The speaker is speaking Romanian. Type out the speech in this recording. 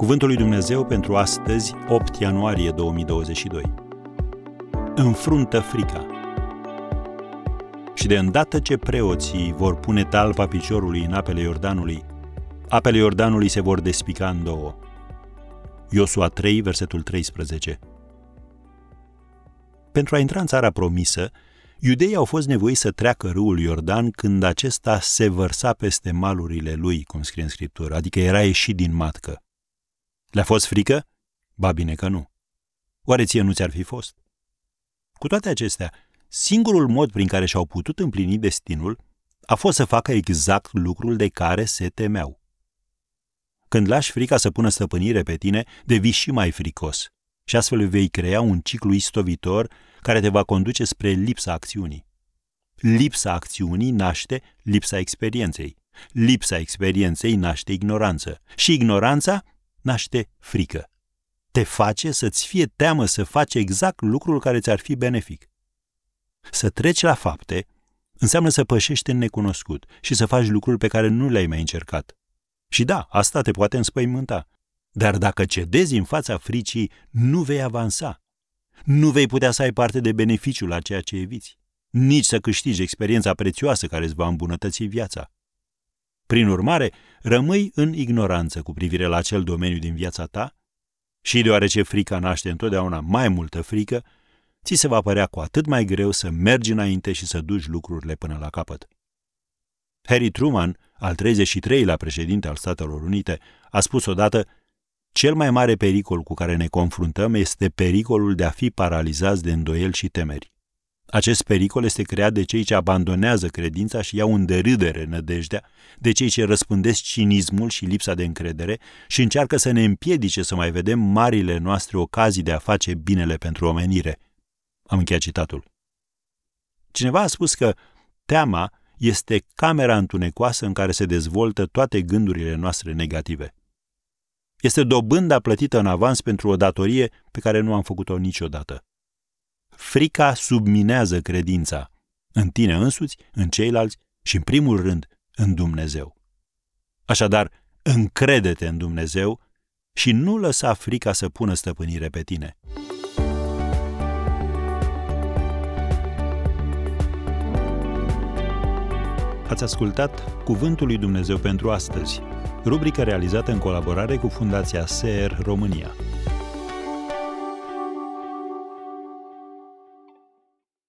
Cuvântul lui Dumnezeu pentru astăzi, 8 ianuarie 2022. Înfruntă frica. Și de îndată ce preoții vor pune talpa piciorului în apele Iordanului, apele Iordanului se vor despica în două. Iosua 3, versetul 13. Pentru a intra în țara promisă, iudeii au fost nevoiți să treacă râul Iordan când acesta se vărsa peste malurile lui, cum scrie în Scriptură, adică era ieșit din matcă. Le-a fost frică? Ba bine că nu. Oare ție nu ți-ar fi fost? Cu toate acestea, singurul mod prin care și-au putut împlini destinul a fost să facă exact lucrul de care se temeau. Când lași frica să pună stăpânire pe tine, devii și mai fricos și astfel vei crea un ciclu istovitor care te va conduce spre lipsa acțiunii. Lipsa acțiunii naște lipsa experienței. Lipsa experienței naște ignoranță. Și ignoranța naște frică. Te face să-ți fie teamă să faci exact lucrul care ți-ar fi benefic. Să treci la fapte înseamnă să pășești în necunoscut și să faci lucruri pe care nu le-ai mai încercat. Și da, asta te poate înspăimânta. Dar dacă cedezi în fața fricii, nu vei avansa. Nu vei putea să ai parte de beneficiul la ceea ce eviți. Nici să câștigi experiența prețioasă care îți va îmbunătăți viața. Prin urmare, rămâi în ignoranță cu privire la acel domeniu din viața ta și deoarece frica naște întotdeauna mai multă frică, ți se va părea cu atât mai greu să mergi înainte și să duci lucrurile până la capăt. Harry Truman, al 33-lea președinte al Statelor Unite, a spus odată cel mai mare pericol cu care ne confruntăm este pericolul de a fi paralizați de îndoieli și temeri. Acest pericol este creat de cei ce abandonează credința și iau în derâdere nădejdea, de cei ce răspândesc cinismul și lipsa de încredere și încearcă să ne împiedice să mai vedem marile noastre ocazii de a face binele pentru omenire. Am încheiat citatul. Cineva a spus că teama este camera întunecoasă în care se dezvoltă toate gândurile noastre negative. Este dobânda plătită în avans pentru o datorie pe care nu am făcut-o niciodată. Frica subminează credința în tine însuți, în ceilalți și, în primul rând, în Dumnezeu. Așadar, încrede-te în Dumnezeu și nu lăsa frica să pună stăpânire pe tine. Ați ascultat Cuvântul lui Dumnezeu pentru astăzi, rubrica realizată în colaborare cu Fundația SER România.